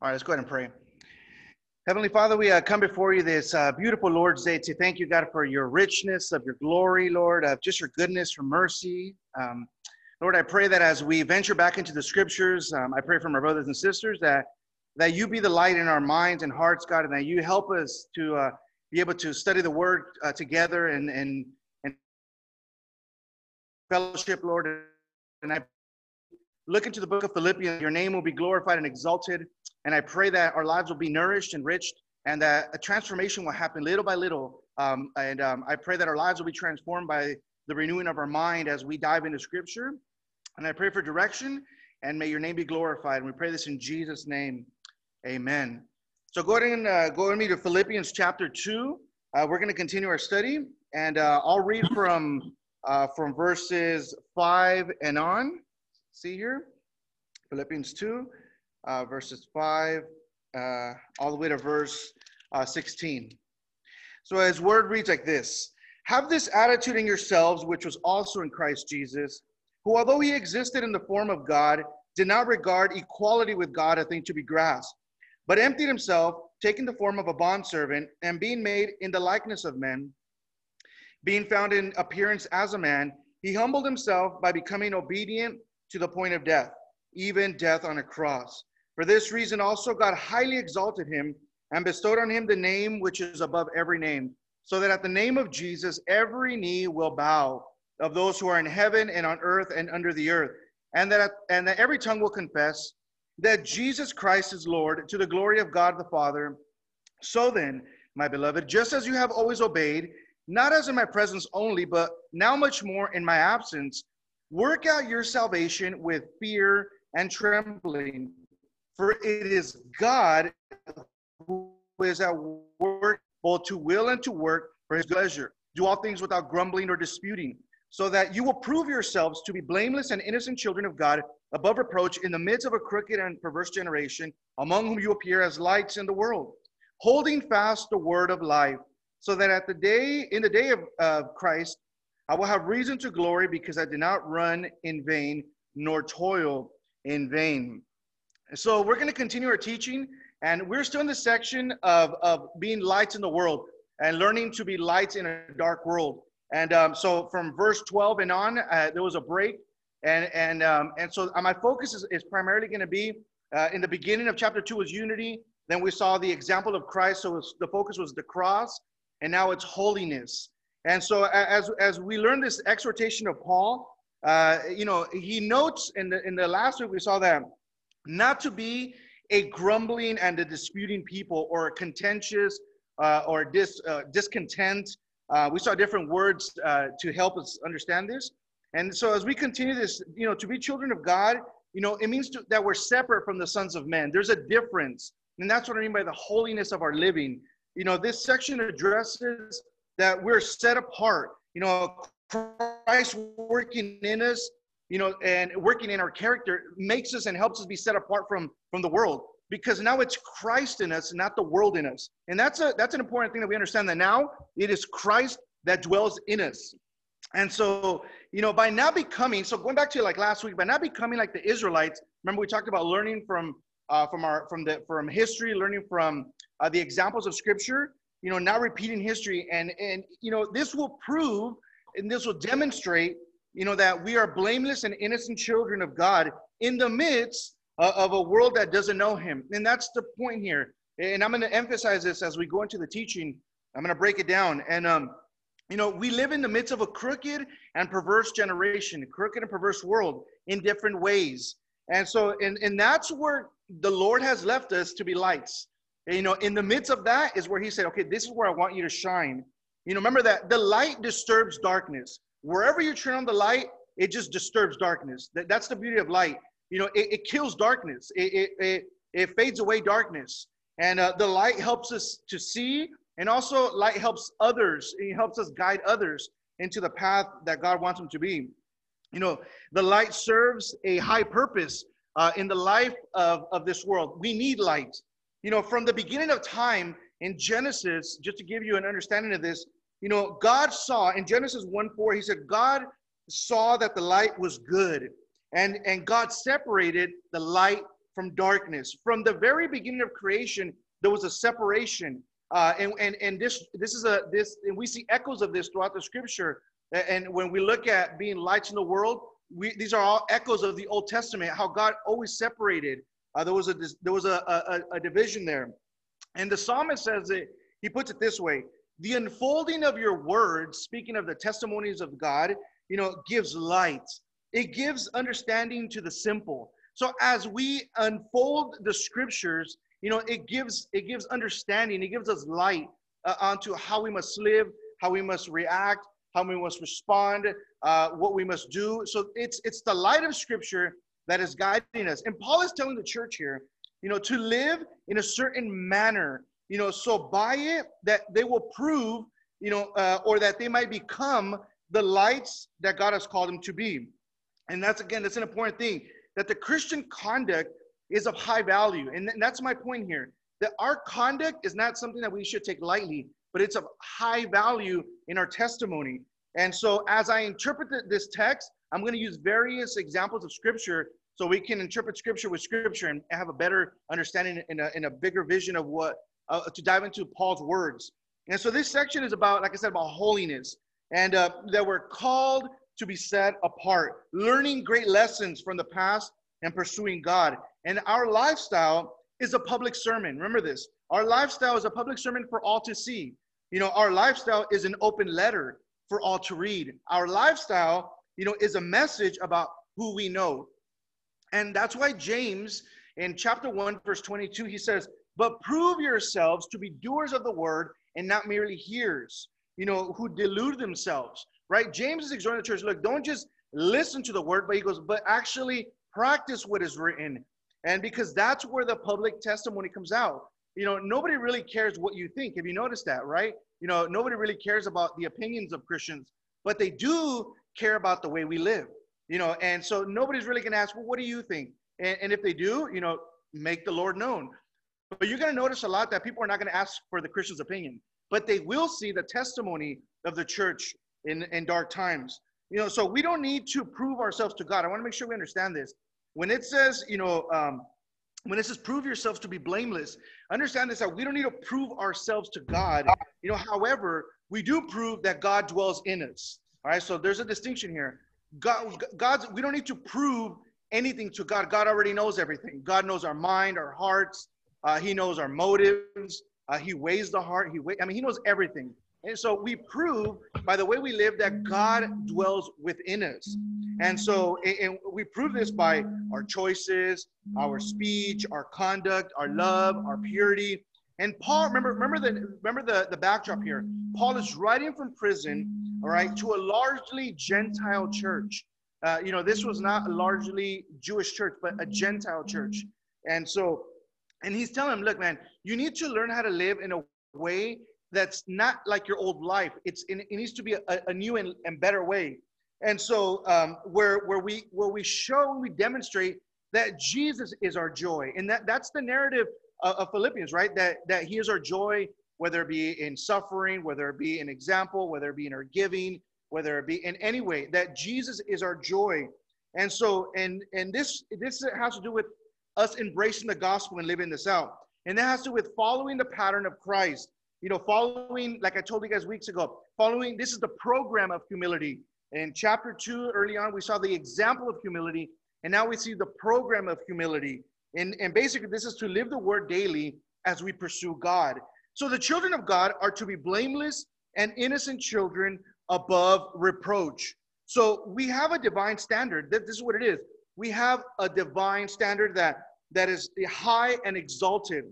All right, let's go ahead and pray. Heavenly Father, we uh, come before you this uh, beautiful Lord's Day to thank you, God, for your richness of your glory, Lord, of just your goodness, your mercy. Um, Lord, I pray that as we venture back into the scriptures, um, I pray for my brothers and sisters that that you be the light in our minds and hearts, God, and that you help us to uh, be able to study the Word uh, together and and and fellowship, Lord. And I look into the book of Philippians. Your name will be glorified and exalted. And I pray that our lives will be nourished, and enriched, and that a transformation will happen little by little. Um, and um, I pray that our lives will be transformed by the renewing of our mind as we dive into Scripture. And I pray for direction, and may your name be glorified. And we pray this in Jesus' name. Amen. So go ahead and uh, go with me to Philippians chapter 2. Uh, we're going to continue our study, and uh, I'll read from, uh, from verses 5 and on. See here? Philippians 2 uh, verses 5 uh, all the way to verse uh, 16. So his word reads like this Have this attitude in yourselves, which was also in Christ Jesus, who, although he existed in the form of God, did not regard equality with God a thing to be grasped, but emptied himself, taking the form of a bondservant, and being made in the likeness of men, being found in appearance as a man, he humbled himself by becoming obedient to the point of death, even death on a cross. For this reason also God highly exalted him and bestowed on him the name which is above every name, so that at the name of Jesus every knee will bow of those who are in heaven and on earth and under the earth, and that and that every tongue will confess that Jesus Christ is Lord to the glory of God the Father. So then, my beloved, just as you have always obeyed, not as in my presence only, but now much more in my absence, work out your salvation with fear and trembling. For it is God who is at work both to will and to work for his pleasure. Do all things without grumbling or disputing, so that you will prove yourselves to be blameless and innocent children of God, above reproach, in the midst of a crooked and perverse generation, among whom you appear as lights in the world, holding fast the word of life, so that at the day, in the day of uh, Christ, I will have reason to glory because I did not run in vain nor toil in vain. So we're going to continue our teaching, and we're still in the section of, of being lights in the world and learning to be lights in a dark world. And um, so from verse 12 and on, uh, there was a break. And, and, um, and so uh, my focus is, is primarily going to be uh, in the beginning of chapter 2 was unity. Then we saw the example of Christ. So was, the focus was the cross, and now it's holiness. And so as, as we learn this exhortation of Paul, uh, you know, he notes in the, in the last week, we saw that not to be a grumbling and a disputing people or contentious uh, or dis, uh, discontent. Uh, we saw different words uh, to help us understand this. And so as we continue this, you know, to be children of God, you know, it means to, that we're separate from the sons of men. There's a difference. And that's what I mean by the holiness of our living. You know, this section addresses that we're set apart. You know, Christ working in us you know, and working in our character makes us and helps us be set apart from from the world because now it's Christ in us, not the world in us. And that's a that's an important thing that we understand that now it is Christ that dwells in us. And so, you know, by not becoming, so going back to like last week, by not becoming like the Israelites, remember we talked about learning from uh, from our from the from history, learning from uh, the examples of scripture, you know, not repeating history. And and you know, this will prove and this will demonstrate you know, that we are blameless and innocent children of God in the midst of a world that doesn't know Him. And that's the point here. And I'm going to emphasize this as we go into the teaching. I'm going to break it down. And, um, you know, we live in the midst of a crooked and perverse generation, crooked and perverse world in different ways. And so, and, and that's where the Lord has left us to be lights. And, you know, in the midst of that is where He said, okay, this is where I want you to shine. You know, remember that the light disturbs darkness wherever you turn on the light, it just disturbs darkness. That, that's the beauty of light. You know, it, it kills darkness. It, it, it, it, fades away darkness. And uh, the light helps us to see, and also light helps others. It helps us guide others into the path that God wants them to be. You know, the light serves a high purpose uh, in the life of, of this world. We need light. You know, from the beginning of time in Genesis, just to give you an understanding of this, you know, God saw in Genesis 1 4, he said, God saw that the light was good. And, and God separated the light from darkness. From the very beginning of creation, there was a separation. Uh, and and, and this, this is a, this, and we see echoes of this throughout the scripture. And when we look at being lights in the world, we, these are all echoes of the Old Testament, how God always separated. Uh, there was a there was a, a, a division there, and the psalmist says it. He puts it this way: the unfolding of your words, speaking of the testimonies of God, you know, gives light. It gives understanding to the simple. So as we unfold the scriptures, you know, it gives it gives understanding. It gives us light uh, onto how we must live, how we must react, how we must respond, uh, what we must do. So it's it's the light of Scripture that is guiding us. And Paul is telling the church here, you know, to live in a certain manner, you know, so by it that they will prove, you know, uh, or that they might become the lights that God has called them to be. And that's again, that's an important thing that the Christian conduct is of high value. And that's my point here that our conduct is not something that we should take lightly, but it's of high value in our testimony. And so, as I interpret this text, I'm going to use various examples of scripture so we can interpret scripture with scripture and have a better understanding in a, in a bigger vision of what uh, to dive into Paul's words. And so, this section is about, like I said, about holiness and uh, that we're called to be set apart, learning great lessons from the past and pursuing God. And our lifestyle is a public sermon. Remember this our lifestyle is a public sermon for all to see. You know, our lifestyle is an open letter for all to read. Our lifestyle, you know, is a message about who we know. And that's why James in chapter 1, verse 22, he says, But prove yourselves to be doers of the word and not merely hearers, you know, who delude themselves, right? James is exhorting the church look, don't just listen to the word, but he goes, but actually practice what is written. And because that's where the public testimony comes out you know, nobody really cares what you think. Have you noticed that, right? You know, nobody really cares about the opinions of Christians, but they do care about the way we live, you know, and so nobody's really going to ask, well, what do you think? And, and if they do, you know, make the Lord known. But you're going to notice a lot that people are not going to ask for the Christian's opinion, but they will see the testimony of the church in, in dark times. You know, so we don't need to prove ourselves to God. I want to make sure we understand this. When it says, you know, um, when it says prove yourselves to be blameless, understand this that we don't need to prove ourselves to God. You know, however, we do prove that God dwells in us. All right, so there's a distinction here. God, God's we don't need to prove anything to God. God already knows everything. God knows our mind, our hearts. Uh, he knows our motives. Uh, he weighs the heart. He weigh, I mean, he knows everything. And so we prove by the way we live that God dwells within us. And so and we prove this by our choices, our speech, our conduct, our love, our purity. And Paul, remember, remember the remember the, the backdrop here. Paul is writing from prison, all right, to a largely Gentile church. Uh, you know, this was not a largely Jewish church, but a Gentile church. And so, and he's telling him, look, man, you need to learn how to live in a way that's not like your old life. It's it needs to be a, a new and, and, better way. And so um, where where we where we show and we demonstrate that Jesus is our joy, and that that's the narrative of, Philippians, right? That that He is our joy, whether it be in suffering, whether it be an example, whether it be in our giving, whether it be in any way. That Jesus is our joy, and so and and this this has to do with us embracing the gospel and living this out, and that has to do with following the pattern of Christ you know, following, like I told you guys weeks ago, following, this is the program of humility. In chapter two, early on, we saw the example of humility, and now we see the program of humility. And, and basically, this is to live the word daily as we pursue God. So the children of God are to be blameless and innocent children above reproach. So we have a divine standard. That This is what it is. We have a divine standard that, that is high and exalted.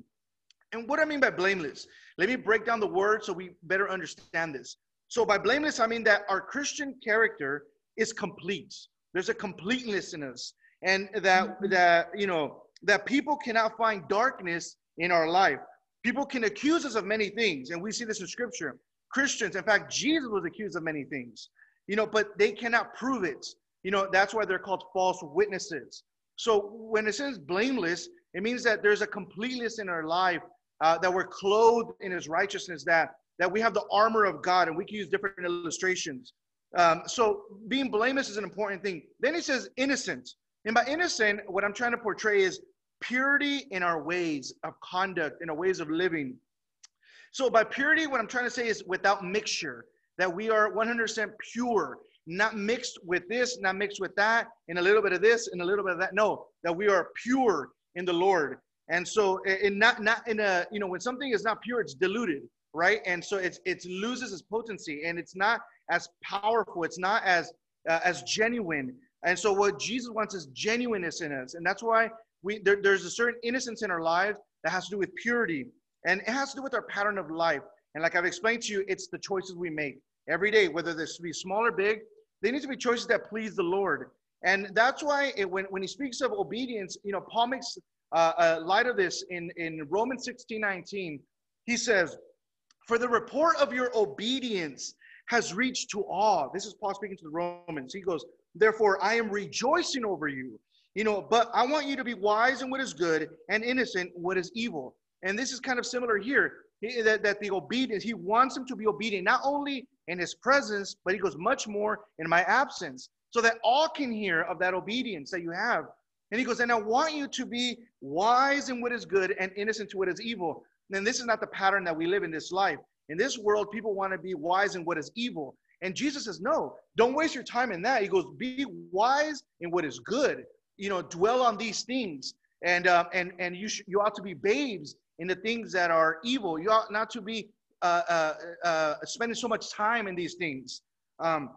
And what I mean by blameless, let me break down the word so we better understand this. So by blameless, I mean that our Christian character is complete. There's a completeness in us, and that mm-hmm. that you know that people cannot find darkness in our life. People can accuse us of many things, and we see this in Scripture. Christians, in fact, Jesus was accused of many things, you know, but they cannot prove it. You know, that's why they're called false witnesses. So when it says blameless, it means that there's a completeness in our life uh, that we're clothed in his righteousness, that, that we have the armor of God, and we can use different illustrations. Um, so being blameless is an important thing. Then he says innocent. And by innocent, what I'm trying to portray is purity in our ways of conduct, in our ways of living. So, by purity, what I'm trying to say is without mixture, that we are 100% pure, not mixed with this, not mixed with that, and a little bit of this and a little bit of that. No, that we are pure in the Lord. And so, in not not in a you know when something is not pure, it's diluted, right? And so it's it loses its potency, and it's not as powerful. It's not as uh, as genuine. And so, what Jesus wants is genuineness in us, and that's why we there, there's a certain innocence in our lives that has to do with purity, and it has to do with our pattern of life. And like I've explained to you, it's the choices we make every day, whether this be small or big. They need to be choices that please the Lord. And that's why it, when, when he speaks of obedience, you know, Paul makes uh, uh, light of this in, in Romans 16 19. He says, For the report of your obedience has reached to all. This is Paul speaking to the Romans. He goes, Therefore, I am rejoicing over you. You know, but I want you to be wise in what is good and innocent what is evil. And this is kind of similar here. He, that, that the obedience, he wants him to be obedient, not only in his presence, but he goes much more in my absence, so that all can hear of that obedience that you have. And he goes, and I want you to be wise in what is good and innocent to what is evil. And this is not the pattern that we live in this life. In this world, people want to be wise in what is evil. And Jesus says, no, don't waste your time in that. He goes, be wise in what is good. You know, dwell on these things. And, uh, and, and you, sh- you ought to be babes in the things that are evil. You ought not to be uh, uh, uh, spending so much time in these things. Um,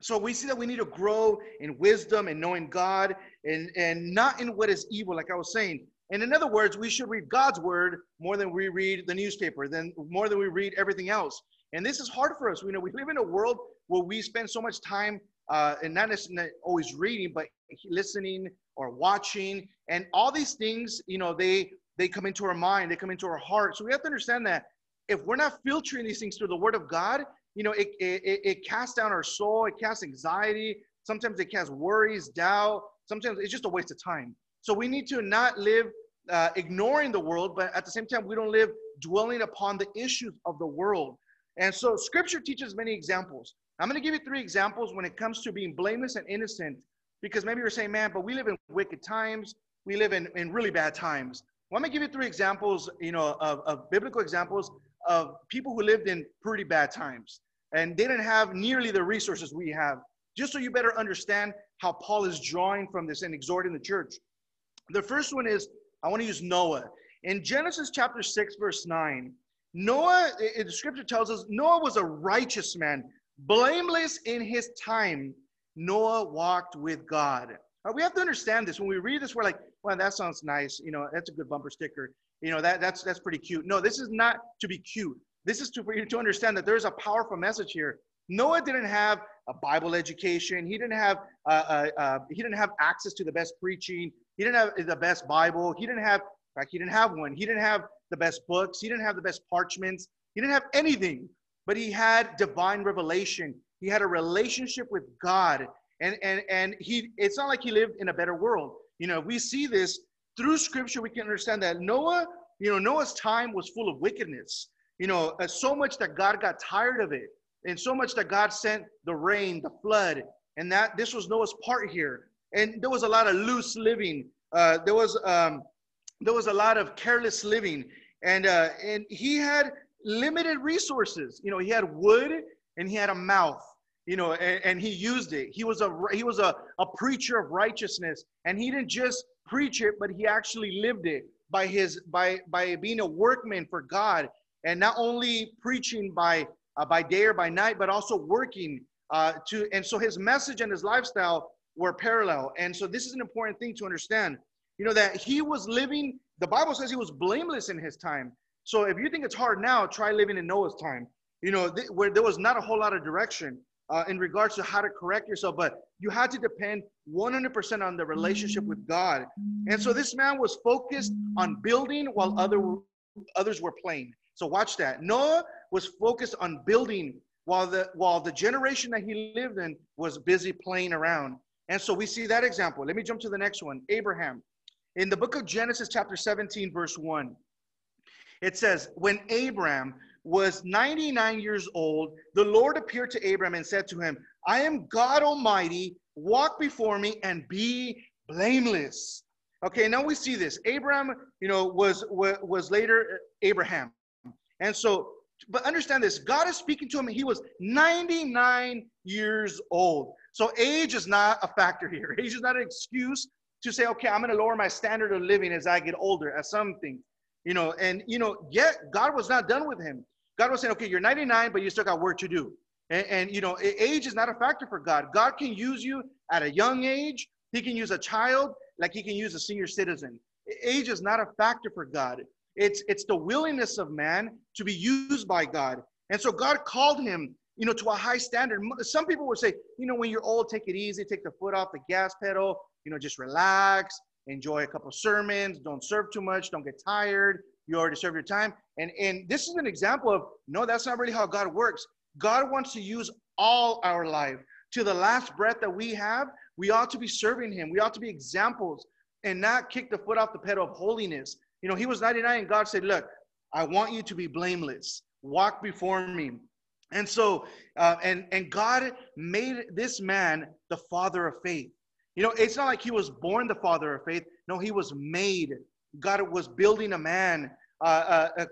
so we see that we need to grow in wisdom and knowing God and, and not in what is evil, like I was saying. And in other words, we should read God's word more than we read the newspaper, than more than we read everything else. And this is hard for us. We know we live in a world where we spend so much time uh, and not necessarily always reading, but listening or watching, and all these things. You know, they they come into our mind, they come into our heart. So we have to understand that if we're not filtering these things through the Word of God, you know, it it, it casts down our soul, it casts anxiety. Sometimes it casts worries, doubt. Sometimes it's just a waste of time. So we need to not live uh, ignoring the world, but at the same time, we don't live dwelling upon the issues of the world. And so scripture teaches many examples. I'm going to give you three examples when it comes to being blameless and innocent, because maybe you're saying, man, but we live in wicked times. We live in, in really bad times. Well, to give you three examples, you know, of, of biblical examples of people who lived in pretty bad times. And they didn't have nearly the resources we have. Just so you better understand how Paul is drawing from this and exhorting the church. The first one is I want to use Noah. In Genesis chapter 6, verse 9, Noah, the scripture tells us Noah was a righteous man, blameless in his time. Noah walked with God. Right, we have to understand this. When we read this, we're like, well, that sounds nice. You know, that's a good bumper sticker. You know, that, that's, that's pretty cute. No, this is not to be cute. This is to, for you to understand that there's a powerful message here. Noah didn't have a Bible education. He didn't have uh, uh, uh, he didn't have access to the best preaching. He didn't have the best Bible. He didn't have, in fact, he didn't have one. He didn't have the best books. He didn't have the best parchments. He didn't have anything, but he had divine revelation. He had a relationship with God. And, and, and he, it's not like he lived in a better world. You know, we see this through scripture, we can understand that Noah, you know, Noah's time was full of wickedness. You know, uh, so much that God got tired of it. And so much that God sent the rain, the flood, and that this was Noah's part here and there was a lot of loose living. Uh, there was um, there was a lot of careless living, and uh, and he had limited resources. You know, he had wood and he had a mouth. You know, and, and he used it. He was a he was a, a preacher of righteousness, and he didn't just preach it, but he actually lived it by his by by being a workman for God, and not only preaching by uh, by day or by night, but also working uh, to. And so his message and his lifestyle were parallel. And so this is an important thing to understand. You know, that he was living, the Bible says he was blameless in his time. So if you think it's hard now, try living in Noah's time. You know, th- where there was not a whole lot of direction uh, in regards to how to correct yourself, but you had to depend 100% on the relationship with God. And so this man was focused on building while other others were playing. So watch that. Noah was focused on building while the while the generation that he lived in was busy playing around. And so we see that example. Let me jump to the next one Abraham. In the book of Genesis, chapter 17, verse 1, it says, When Abraham was 99 years old, the Lord appeared to Abraham and said to him, I am God Almighty, walk before me and be blameless. Okay, now we see this. Abraham, you know, was was, later uh, Abraham. And so, but understand this God is speaking to him, he was 99 years old. So, age is not a factor here. Age is not an excuse to say, okay, I'm going to lower my standard of living as I get older, as something, you know, and, you know, yet God was not done with him. God was saying, okay, you're 99, but you still got work to do. And, and, you know, age is not a factor for God. God can use you at a young age. He can use a child like he can use a senior citizen. Age is not a factor for God. It's it's the willingness of man to be used by God. And so God called him, you know, to a high standard. Some people would say, you know, when you're old, take it easy, take the foot off the gas pedal, you know, just relax, enjoy a couple sermons, don't serve too much, don't get tired. You already serve your time. And and this is an example of no, that's not really how God works. God wants to use all our life to the last breath that we have. We ought to be serving Him. We ought to be examples and not kick the foot off the pedal of holiness. You know, He was 99, and God said, Look, I want you to be blameless. Walk before me. And so, uh, and and God made this man the father of faith. You know, it's not like he was born the father of faith. No, he was made. God was building a man uh, uh, uh,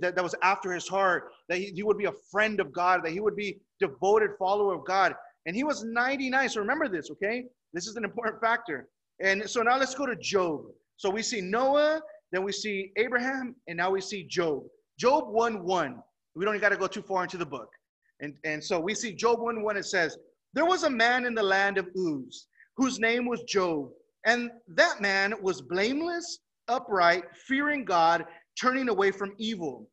that, that was after his heart, that he, he would be a friend of God, that he would be devoted follower of God. And he was 99. So remember this, okay? This is an important factor. And so now let's go to Job. So we see Noah, then we see Abraham, and now we see Job. Job 1 1. We don't got to go too far into the book. And, and so we see Job 1 1. It says, There was a man in the land of Uz whose name was Job. And that man was blameless, upright, fearing God, turning away from evil.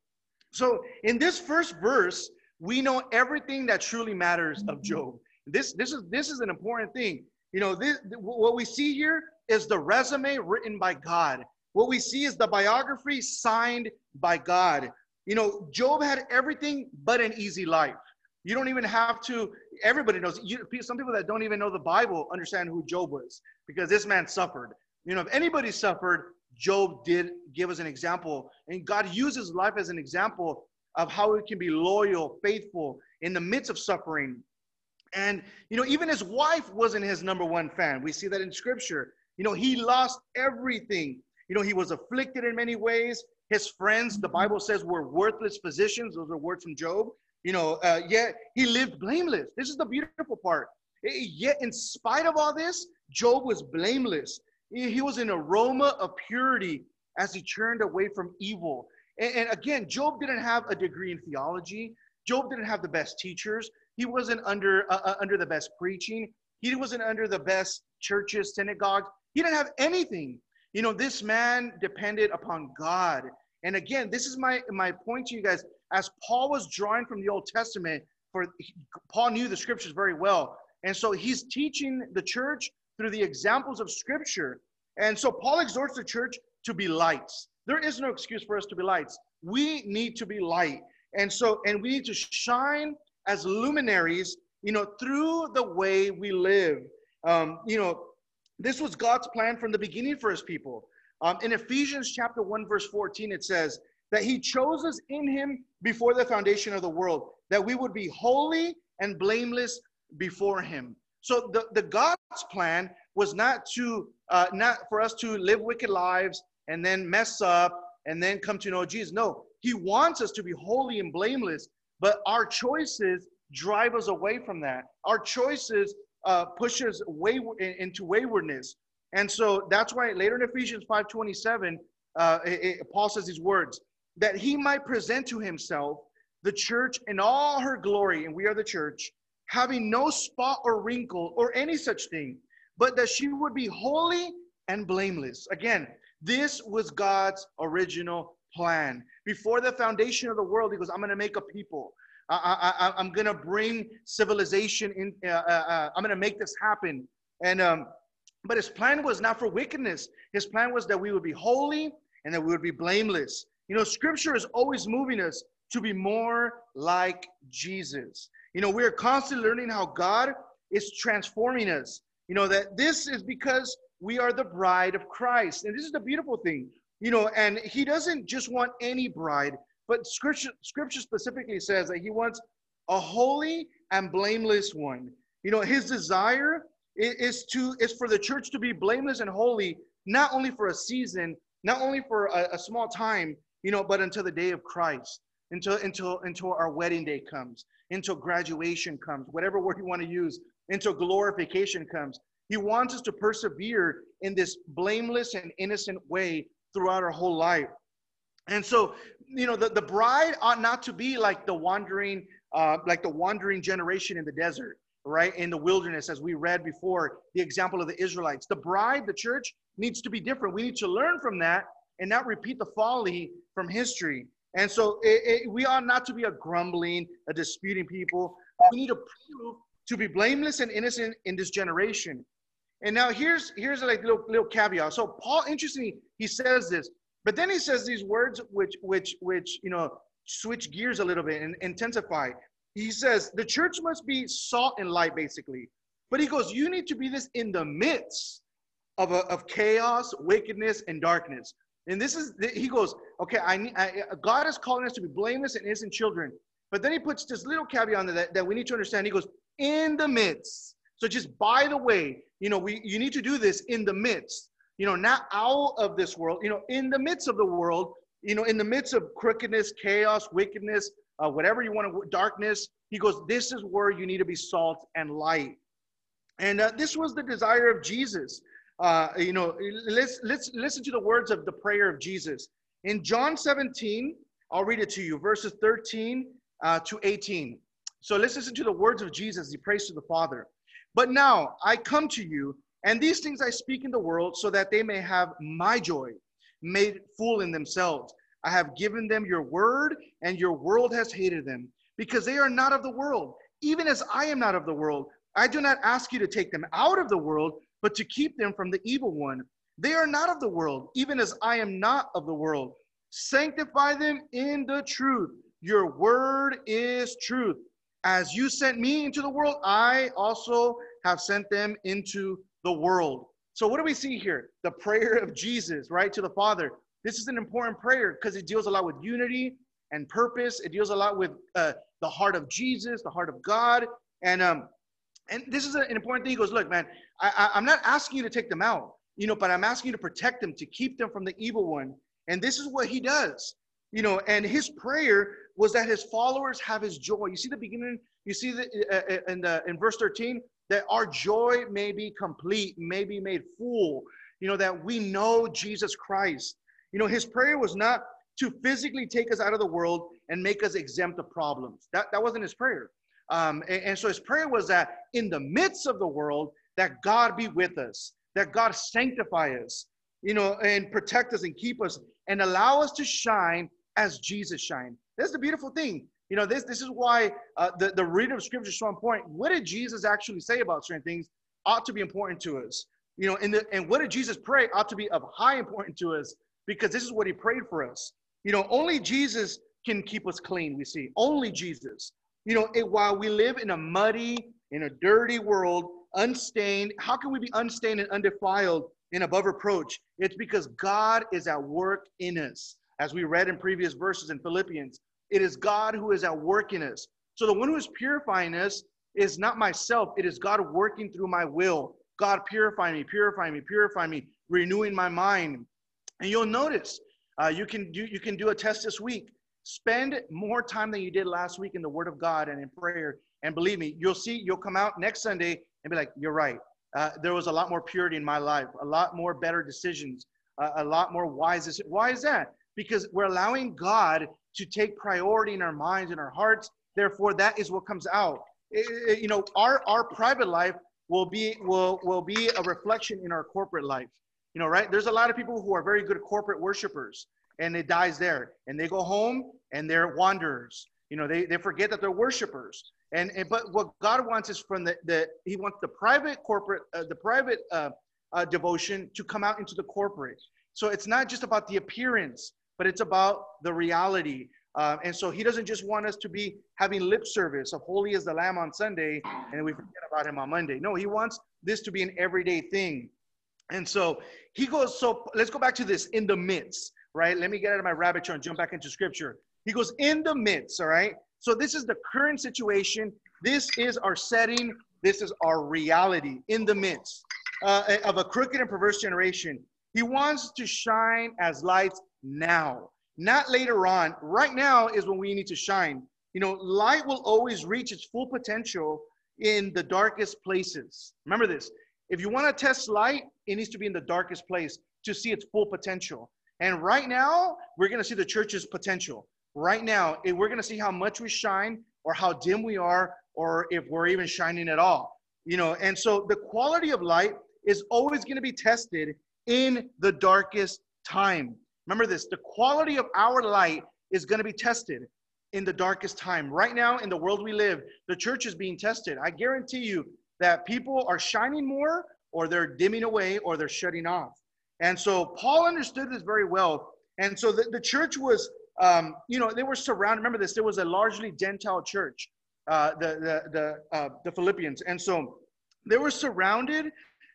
So in this first verse, we know everything that truly matters of mm-hmm. Job. This, this, is, this is an important thing. You know, this, what we see here is the resume written by God. What we see is the biography signed by God. You know, Job had everything but an easy life. You don't even have to, everybody knows. You, some people that don't even know the Bible understand who Job was because this man suffered. You know, if anybody suffered, Job did give us an example. And God uses life as an example of how we can be loyal, faithful in the midst of suffering. And, you know, even his wife wasn't his number one fan. We see that in scripture. You know, he lost everything. You know, he was afflicted in many ways. His friends, the Bible says, were worthless physicians. Those are words from Job. You know, uh, yet he lived blameless. This is the beautiful part. Yet, in spite of all this, Job was blameless. He was an aroma of purity as he turned away from evil. And, and again, Job didn't have a degree in theology. Job didn't have the best teachers. He wasn't under uh, uh, under the best preaching. He wasn't under the best churches, synagogues. He didn't have anything. You know, this man depended upon God. And again, this is my my point to you guys. As Paul was drawing from the Old Testament, for Paul knew the scriptures very well, and so he's teaching the church through the examples of Scripture. And so Paul exhorts the church to be lights. There is no excuse for us to be lights. We need to be light. And so, and we need to shine as luminaries, you know, through the way we live. Um, you know, this was God's plan from the beginning for his people. Um, in Ephesians chapter 1, verse 14, it says that he chose us in him before the foundation of the world, that we would be holy and blameless before him. So the, the God's plan was not to uh, not for us to live wicked lives and then mess up and then come to know Jesus. No, He wants us to be holy and blameless, but our choices drive us away from that. Our choices uh, push us wayward, into waywardness. And so that's why later in Ephesians 5:27, uh, Paul says these words that he might present to himself the church in all her glory, and we are the church, having no spot or wrinkle or any such thing, but that she would be holy and blameless. Again, this was God's original plan. Before the foundation of the world, he goes, I'm going to make a people. I, am going to bring civilization in. Uh, uh, uh I'm going to make this happen. And, um, but his plan was not for wickedness. His plan was that we would be holy and that we would be blameless. You know, scripture is always moving us to be more like Jesus. You know, we're constantly learning how God is transforming us. You know, that this is because we are the bride of Christ. And this is the beautiful thing, you know, and he doesn't just want any bride, but scripture, scripture specifically says that he wants a holy and blameless one. You know, his desire is to is for the church to be blameless and holy not only for a season, not only for a, a small time, you know, but until the day of Christ, until until until our wedding day comes, until graduation comes, whatever word you want to use, until glorification comes. He wants us to persevere in this blameless and innocent way throughout our whole life. And so, you know, the, the bride ought not to be like the wandering, uh, like the wandering generation in the desert, right? In the wilderness, as we read before, the example of the Israelites. The bride, the church, needs to be different. We need to learn from that and not repeat the folly from history. And so it, it, we ought not to be a grumbling, a disputing people. We need to prove to be blameless and innocent in this generation. And now here's here's like little little caveat. So Paul, interestingly, he says this, but then he says these words which which which you know switch gears a little bit and intensify. He says the church must be salt and light, basically. But he goes, you need to be this in the midst of, a, of chaos, wickedness, and darkness. And this is, he goes, okay, I, need, I, God is calling us to be blameless and innocent children. But then he puts this little caveat on that, that we need to understand. He goes, in the midst. So just by the way, you know, we you need to do this in the midst, you know, not out of this world, you know, in the midst of the world, you know, in the midst of crookedness, chaos, wickedness, uh, whatever you want to, darkness. He goes, this is where you need to be salt and light. And uh, this was the desire of Jesus. Uh, you know, let's let's listen to the words of the prayer of Jesus in John 17. I'll read it to you, verses 13 uh, to 18. So let's listen to the words of Jesus. He prays to the Father. But now I come to you, and these things I speak in the world, so that they may have my joy made full in themselves. I have given them your word, and your world has hated them, because they are not of the world, even as I am not of the world. I do not ask you to take them out of the world, but to keep them from the evil one. They are not of the world, even as I am not of the world. Sanctify them in the truth. Your word is truth. As you sent me into the world, I also have sent them into the world. So, what do we see here? The prayer of Jesus, right, to the Father. This is an important prayer because it deals a lot with unity and purpose. It deals a lot with uh, the heart of Jesus, the heart of God. And um, and this is an important thing. He goes, look, man, I, I, am not asking you to take them out, you know, but I'm asking you to protect them, to keep them from the evil one. And this is what he does, you know, and his prayer was that his followers have his joy. You see the beginning, you see the, uh, uh in, the, in verse 13, that our joy may be complete, may be made full, you know, that we know Jesus Christ. You know, his prayer was not to physically take us out of the world and make us exempt of problems. That, that wasn't his prayer. Um, and, and so his prayer was that in the midst of the world, that God be with us, that God sanctify us, you know, and protect us and keep us and allow us to shine as Jesus shined. That's the beautiful thing. You know, this this is why uh, the, the reading of scripture is so important. What did Jesus actually say about certain things ought to be important to us. You know, and, the, and what did Jesus pray ought to be of high importance to us because this is what he prayed for us. You know, only Jesus can keep us clean, we see. Only Jesus. You know, it, while we live in a muddy, in a dirty world, unstained, how can we be unstained and undefiled and above reproach? It's because God is at work in us. As we read in previous verses in Philippians, it is God who is at work in us. So the one who is purifying us is not myself, it is God working through my will. God purify me, purify me, purify me, renewing my mind. And you'll notice uh, you can do you can do a test this week. Spend more time than you did last week in the Word of God and in prayer. And believe me, you'll see, you'll come out next Sunday and be like, you're right. Uh, there was a lot more purity in my life, a lot more better decisions, uh, a lot more wise. Why is that? Because we're allowing God to take priority in our minds and our hearts. Therefore, that is what comes out. It, it, you know, our, our private life will be will will be a reflection in our corporate life. You know, right? There's a lot of people who are very good corporate worshipers and it dies there. And they go home and they're wanderers. You know, they, they forget that they're worshipers. And, and but what God wants is from the, the He wants the private corporate, uh, the private uh, uh, devotion to come out into the corporate. So it's not just about the appearance, but it's about the reality. Uh, and so He doesn't just want us to be having lip service of holy as the Lamb on Sunday, and we forget about Him on Monday. No, He wants this to be an everyday thing. And so He goes. So let's go back to this in the midst right? Let me get out of my rabbit trail and jump back into scripture. He goes, in the midst, all right? So this is the current situation. This is our setting. This is our reality in the midst uh, of a crooked and perverse generation. He wants to shine as lights now, not later on. Right now is when we need to shine. You know, light will always reach its full potential in the darkest places. Remember this. If you want to test light, it needs to be in the darkest place to see its full potential. And right now, we're going to see the church's potential. Right now, eh, we're going to see how much we shine or how dim we are or if we're even shining at all. You know, and so the quality of light is always going to be tested in the darkest time. Remember this, the quality of our light is going to be tested in the darkest time. Right now, in the world we live, the church is being tested. I guarantee you that people are shining more, or they're dimming away, or they're shutting off. And so Paul understood this very well. And so the, the church was, um, you know, they were surrounded. Remember this, there was a largely Gentile church, uh, the, the, the, uh, the Philippians. And so they were surrounded,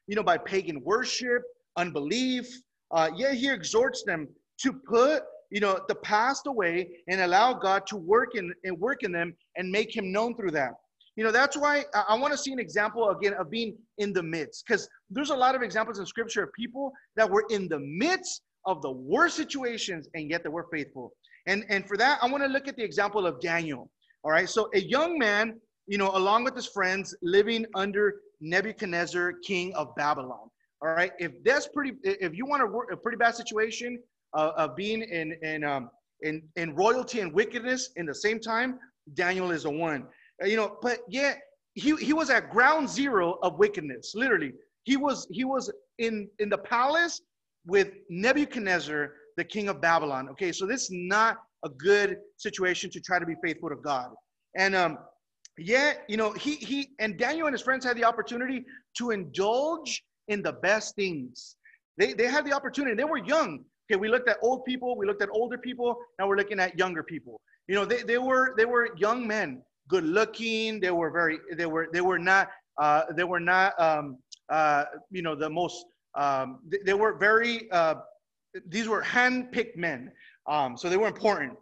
you know, by pagan worship, unbelief. Uh, yet he exhorts them to put you know, the past away and allow God to work in and work in them and make him known through that. You know, that's why I, want to see an example again of being in the midst, because there's a lot of examples in scripture of people that were in the midst of the worst situations and yet they were faithful. And and for that, I want to look at the example of Daniel. All right. So a young man, you know, along with his friends, living under Nebuchadnezzar, king of Babylon. All right. If that's pretty, if you want a, a pretty bad situation, uh, of being in in um, in in royalty and wickedness in the same time, Daniel is a one. Uh, you know, but yet he he was at ground zero of wickedness. Literally, he was he was in in the palace with Nebuchadnezzar, the king of Babylon. Okay, so this is not a good situation to try to be faithful to God. And um, yet, you know, he he and Daniel and his friends had the opportunity to indulge in the best things. They they had the opportunity. They were young. Okay, we looked at old people, we looked at older people, now we're looking at younger people. You know, they, they were they were young men, good looking. They were very they were they were not uh, they were not um, uh, you know the most um, they, they were very uh, these were hand-picked men, um, so they were important.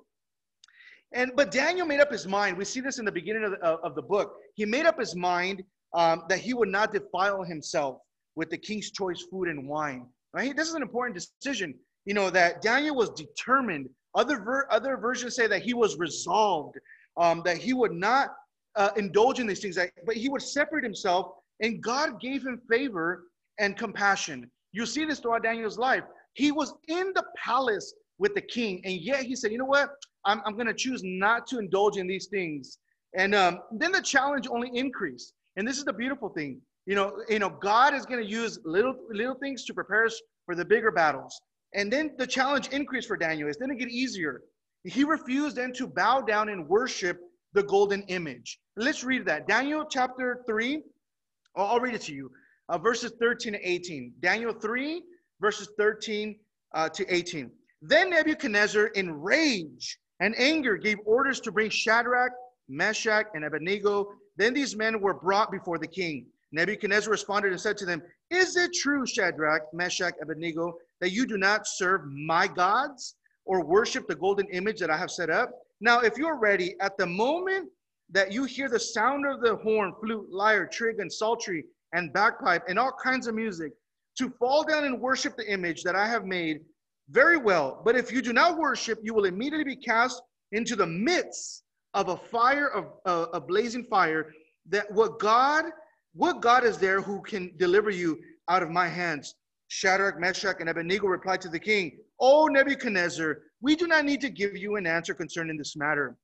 And but Daniel made up his mind. We see this in the beginning of the, of the book. He made up his mind um, that he would not defile himself with the king's choice food and wine. Right? This is an important decision you know, that Daniel was determined. Other, ver- other versions say that he was resolved, um, that he would not uh, indulge in these things, but he would separate himself, and God gave him favor and compassion. You see this throughout Daniel's life. He was in the palace with the king, and yet he said, You know what? I'm, I'm going to choose not to indulge in these things. And um, then the challenge only increased. And this is the beautiful thing. You know, you know, God is going to use little little things to prepare us for the bigger battles. And then the challenge increased for Daniel. It didn't get easier. He refused then to bow down and worship the golden image. Let's read that. Daniel chapter 3, I'll read it to you, uh, verses 13 to 18. Daniel 3, verses 13 uh, to 18. Then Nebuchadnezzar, in rage and anger, gave orders to bring Shadrach, Meshach, and Abednego. Then these men were brought before the king. Nebuchadnezzar responded and said to them, Is it true, Shadrach, Meshach, Abednego, that you do not serve my gods or worship the golden image that I have set up. Now, if you're ready, at the moment that you hear the sound of the horn, flute, lyre, trigon, and psaltery, and bagpipe, and all kinds of music, to fall down and worship the image that I have made, very well. But if you do not worship, you will immediately be cast into the midst of a fire of uh, a blazing fire. That what God, what God is there who can deliver you out of my hands? Shadrach, Meshach, and Abednego replied to the king, O Nebuchadnezzar, we do not need to give you an answer concerning this matter.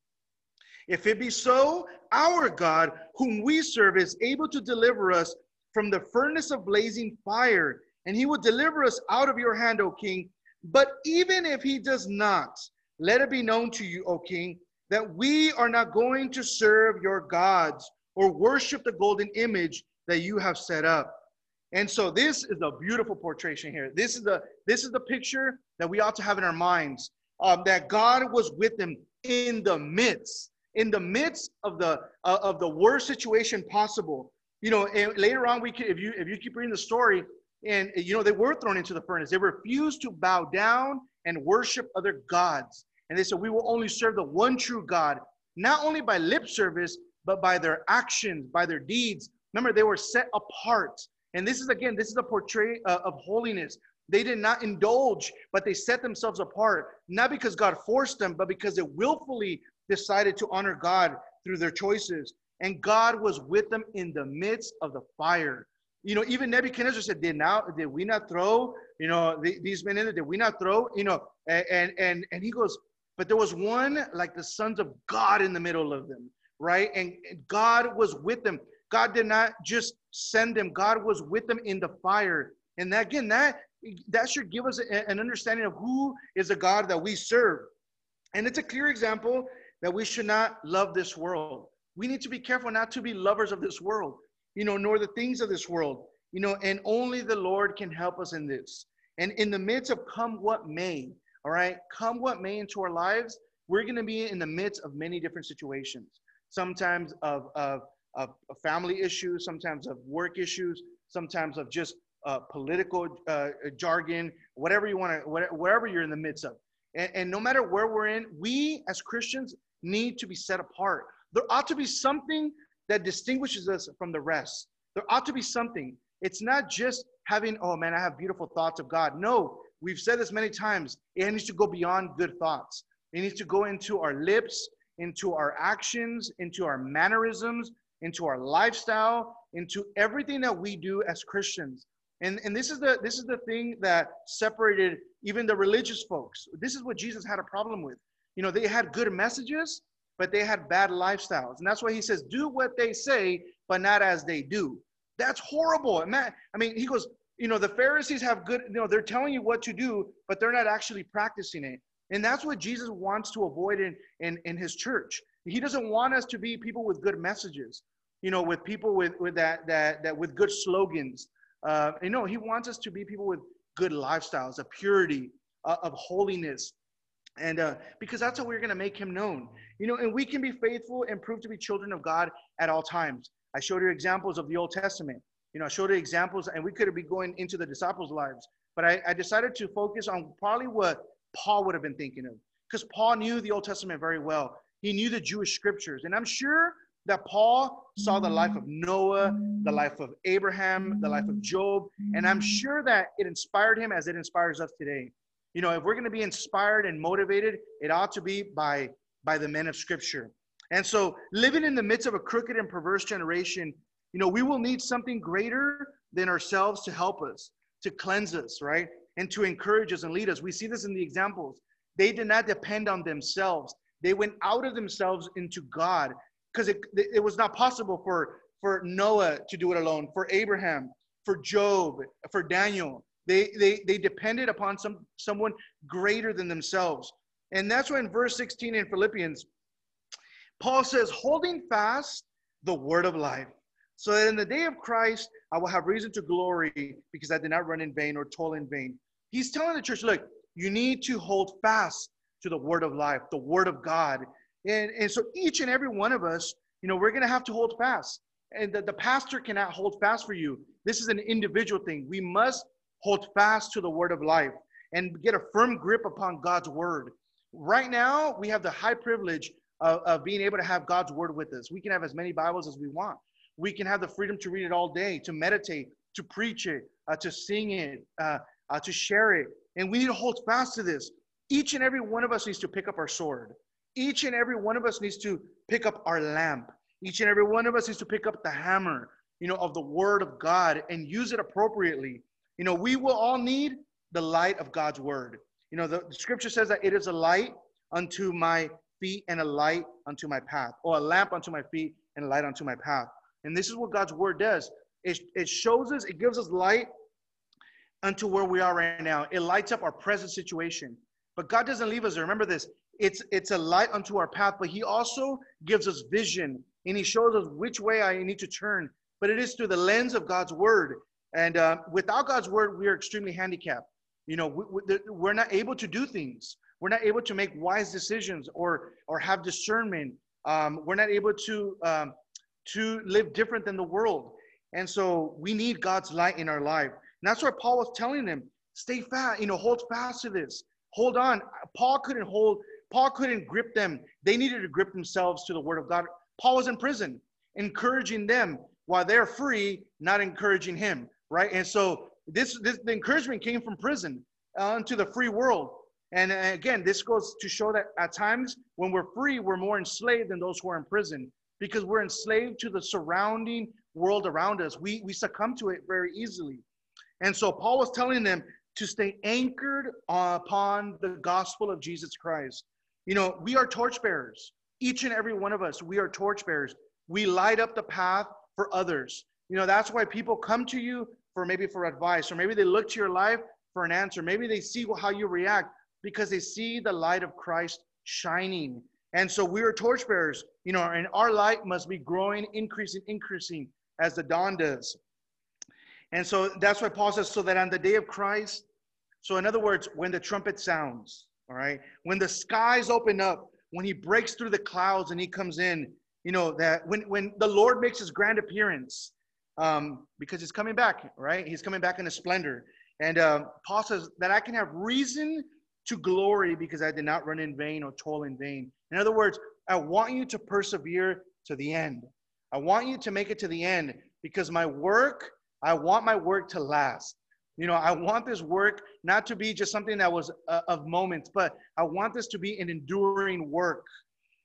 If it be so, our God, whom we serve, is able to deliver us from the furnace of blazing fire, and he will deliver us out of your hand, O king. But even if he does not, let it be known to you, O king, that we are not going to serve your gods or worship the golden image that you have set up. And so this is a beautiful portrayal here. This is the this is the picture that we ought to have in our minds. Um, that God was with them in the midst, in the midst of the uh, of the worst situation possible. You know, and later on, we can, if you if you keep reading the story, and you know they were thrown into the furnace. They refused to bow down and worship other gods, and they said, "We will only serve the one true God, not only by lip service, but by their actions, by their deeds." Remember, they were set apart And this is again, this is a portray uh, of holiness. They did not indulge, but they set themselves apart, not because God forced them, but because they willfully decided to honor God through their choices. And God was with them in the midst of the fire. You know, even Nebuchadnezzar said, "Did now did we not throw? You know, the, these men in there? Did we not throw? You know?" And and and he goes, "But there was one like the sons of God in the middle of them, right? And God was with them. God did not just send them. God was with them in the fire. And that, again, that that should give us a, an understanding of who is the God that we serve. And it's a clear example that we should not love this world. We need to be careful not to be lovers of this world, you know, nor the things of this world, you know, and only the Lord can help us in this. And in the midst of come what may, all right, come what may into our lives, we're going to be in the midst of many different situations, sometimes of, of, of family issues, sometimes of work issues, sometimes of just uh, political uh, jargon, whatever you want to, whatever you're in the midst of. And, and no matter where we're in, we as Christians need to be set apart. There ought to be something that distinguishes us from the rest. There ought to be something. It's not just having, oh man, I have beautiful thoughts of God. No, we've said this many times. It needs to go beyond good thoughts. It needs to go into our lips, into our actions, into our mannerisms, into our lifestyle, into everything that we do as Christians. And, and this is the this is the thing that separated even the religious folks. This is what Jesus had a problem with. You know, they had good messages, but they had bad lifestyles. And that's why he says, do what they say, but not as they do. That's horrible. And that, I mean, he goes, you know, the Pharisees have good, you know, they're telling you what to do, but they're not actually practicing it. And that's what Jesus wants to avoid in, in, in his church. He doesn't want us to be people with good messages, you know, with people with, with that, that, that with good slogans, uh, you know, he wants us to be people with good lifestyles, of purity, uh, of holiness. And uh, because that's how we're going to make him known. You know, and we can be faithful and prove to be children of God at all times. I showed you examples of the Old Testament. You know, I showed you examples, and we could be going into the disciples' lives. But I, I decided to focus on probably what Paul would have been thinking of. Because Paul knew the Old Testament very well. He knew the Jewish scriptures. And I'm sure that Paul saw the life of Noah, the life of Abraham, the life of Job, and I'm sure that it inspired him as it inspires us today. You know, if we're going to be inspired and motivated, it ought to be by by the men of scripture. And so, living in the midst of a crooked and perverse generation, you know, we will need something greater than ourselves to help us, to cleanse us, right? And to encourage us and lead us. We see this in the examples. They did not depend on themselves. They went out of themselves into God because it, it was not possible for, for Noah to do it alone, for Abraham, for Job, for Daniel. They, they, they depended upon some, someone greater than themselves. And that's why in verse 16 in Philippians, Paul says, holding fast the word of life, so that in the day of Christ I will have reason to glory because I did not run in vain or toil in vain. He's telling the church, look, you need to hold fast to the word of life, the word of God. And, and so each and every one of us, you know, we're going to have to hold fast. And the, the pastor cannot hold fast for you. This is an individual thing. We must hold fast to the word of life and get a firm grip upon God's word. Right now, we have the high privilege of, of being able to have God's word with us. We can have as many Bibles as we want. We can have the freedom to read it all day, to meditate, to preach it, uh, to sing it, uh, uh, to share it. And we need to hold fast to this. Each and every one of us needs to pick up our sword. Each and every one of us needs to pick up our lamp. Each and every one of us needs to pick up the hammer, you know, of the word of God and use it appropriately. You know, we will all need the light of God's word. You know, the, the scripture says that it is a light unto my feet and a light unto my path, or a lamp unto my feet and a light unto my path. And this is what God's word does. It, it shows us, it gives us light unto where we are right now. It lights up our present situation. But God doesn't leave us. Remember this. It's it's a light unto our path but he also gives us vision and he shows us which way i need to turn. But it is through the lens of god's word. And uh, without god's word we are extremely handicapped. You know we, we're not able to do things. We're not able to make wise decisions or or have discernment. Um, we're not able to um, to live different than the world. And so we need god's light in our life. And that's why paul was telling them stay fast you know hold fast to this hold on paul couldn't hold Paul couldn't grip them. They needed to grip themselves to the word of God. Paul was in prison, encouraging them while they're free, not encouraging him. right? And so this, this the encouragement came from prison uh, into the free world. And uh, again, this goes to show that at times when we're free, we're more enslaved than those who are in prison because we're enslaved to the surrounding world around us. We, we succumb to it very easily. And so Paul was telling them to stay anchored upon the gospel of Jesus Christ. You know, we are torchbearers. Each and every one of us, we are torchbearers. We light up the path for others. You know, that's why people come to you for maybe for advice, or maybe they look to your life for an answer. Maybe they see how you react because they see the light of Christ shining. And so we are torchbearers, you know, and our light must be growing, increasing, increasing as the dawn does. And so that's why Paul says, so that on the day of Christ, so in other words, when the trumpet sounds, all right, when the skies open up, when he breaks through the clouds and he comes in, you know, that when, when the Lord makes his grand appearance, um, because he's coming back, right? He's coming back in a splendor. And uh, Paul says that I can have reason to glory because I did not run in vain or toil in vain. In other words, I want you to persevere to the end. I want you to make it to the end because my work, I want my work to last. You know, I want this work not to be just something that was uh, of moments, but I want this to be an enduring work.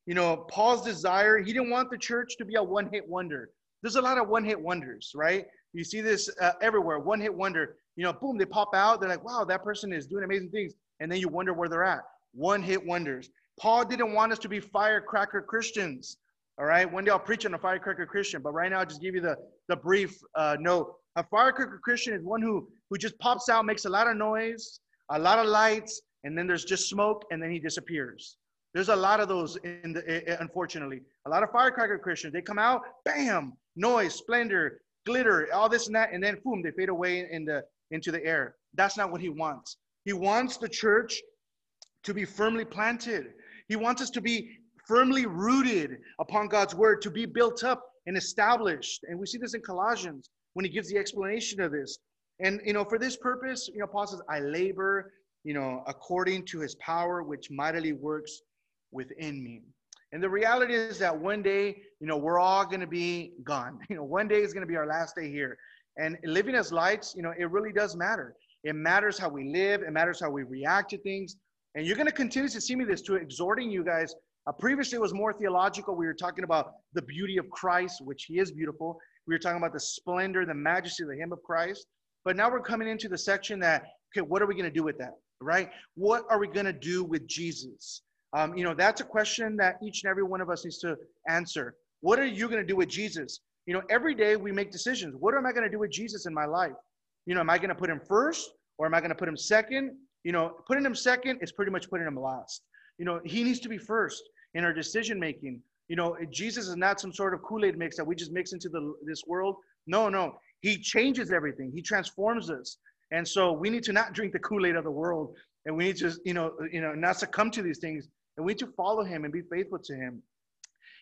You know, Paul's desire, he didn't want the church to be a one hit wonder. There's a lot of one hit wonders, right? You see this uh, everywhere one hit wonder. You know, boom, they pop out. They're like, wow, that person is doing amazing things. And then you wonder where they're at. One hit wonders. Paul didn't want us to be firecracker Christians. All right. One day I'll preach on a firecracker Christian, but right now I'll just give you the, the brief uh, note. A firecracker Christian is one who, who just pops out, makes a lot of noise, a lot of lights, and then there's just smoke, and then he disappears. There's a lot of those in the, unfortunately. A lot of firecracker Christians, they come out, bam, noise, splendor, glitter, all this and that, and then boom, they fade away in the, into the air. That's not what he wants. He wants the church to be firmly planted. He wants us to be firmly rooted upon God's word, to be built up and established. And we see this in Colossians when he gives the explanation of this. And, you know, for this purpose, you know, Paul says, I labor, you know, according to his power, which mightily works within me. And the reality is that one day, you know, we're all going to be gone. You know, one day is going to be our last day here. And living as lights, you know, it really does matter. It matters how we live. It matters how we react to things. And you're going to continue to see me this to exhorting you guys uh, previously, it was more theological. We were talking about the beauty of Christ, which He is beautiful. We were talking about the splendor, the majesty, of the hymn of Christ. But now we're coming into the section that, okay, what are we going to do with that, right? What are we going to do with Jesus? Um, you know, that's a question that each and every one of us needs to answer. What are you going to do with Jesus? You know, every day we make decisions. What am I going to do with Jesus in my life? You know, am I going to put him first or am I going to put him second? You know, putting him second is pretty much putting him last. You know, he needs to be first in our decision making. You know, Jesus is not some sort of Kool-Aid mix that we just mix into the this world. No, no. He changes everything. He transforms us. And so we need to not drink the Kool-Aid of the world. And we need to, you know, you know, not succumb to these things. And we need to follow him and be faithful to him.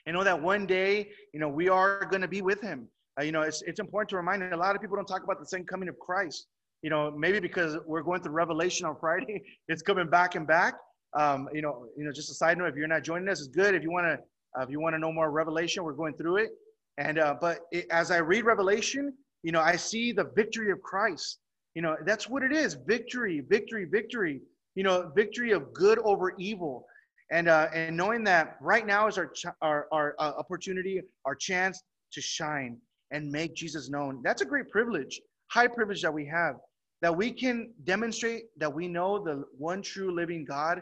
And know that one day, you know, we are going to be with him. Uh, you know, it's, it's important to remind a lot of people don't talk about the second coming of Christ. You know, maybe because we're going through Revelation on Friday, it's coming back and back. Um, you know, you know, just a side note, if you're not joining us, it's good. If you want to, uh, if you want to know more Revelation, we're going through it. And uh, but it, as I read Revelation, you know, I see the victory of Christ. You know, that's what it is: victory, victory, victory. You know, victory of good over evil. And uh, and knowing that right now is our ch- our our uh, opportunity, our chance to shine and make Jesus known. That's a great privilege, high privilege that we have that we can demonstrate that we know the one true living God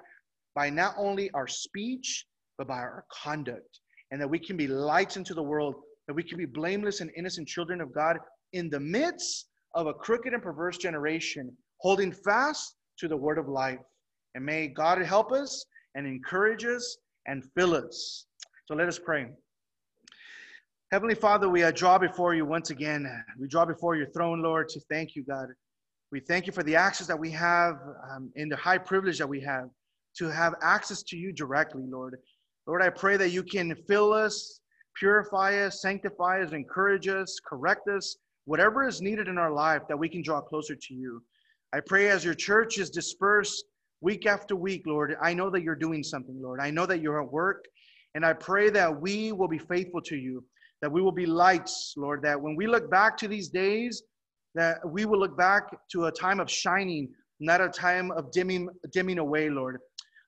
by not only our speech, but by our conduct. And that we can be lights into the world, that we can be blameless and innocent children of God in the midst of a crooked and perverse generation, holding fast to the word of life. And may God help us and encourage us and fill us. So let us pray. Heavenly Father, we uh, draw before you once again. We draw before your throne, Lord, to thank you, God. We thank you for the access that we have um, and the high privilege that we have to have access to you directly, Lord. Lord, I pray that you can fill us, purify us, sanctify us, encourage us, correct us, whatever is needed in our life that we can draw closer to you. I pray as your church is dispersed week after week, Lord, I know that you're doing something, Lord. I know that you're at work. And I pray that we will be faithful to you, that we will be lights, Lord, that when we look back to these days, that we will look back to a time of shining, not a time of dimming, dimming away, Lord.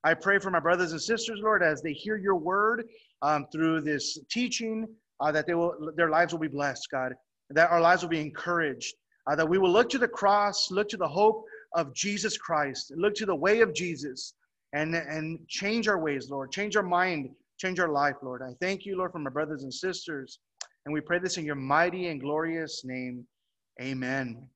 I pray for my brothers and sisters, Lord, as they hear your word um, through this teaching, uh, that they will, their lives will be blessed, God, that our lives will be encouraged, uh, that we will look to the cross, look to the hope of Jesus Christ, look to the way of Jesus, and, and change our ways, Lord. Change our mind, change our life, Lord. I thank you, Lord, for my brothers and sisters. And we pray this in your mighty and glorious name. Amen.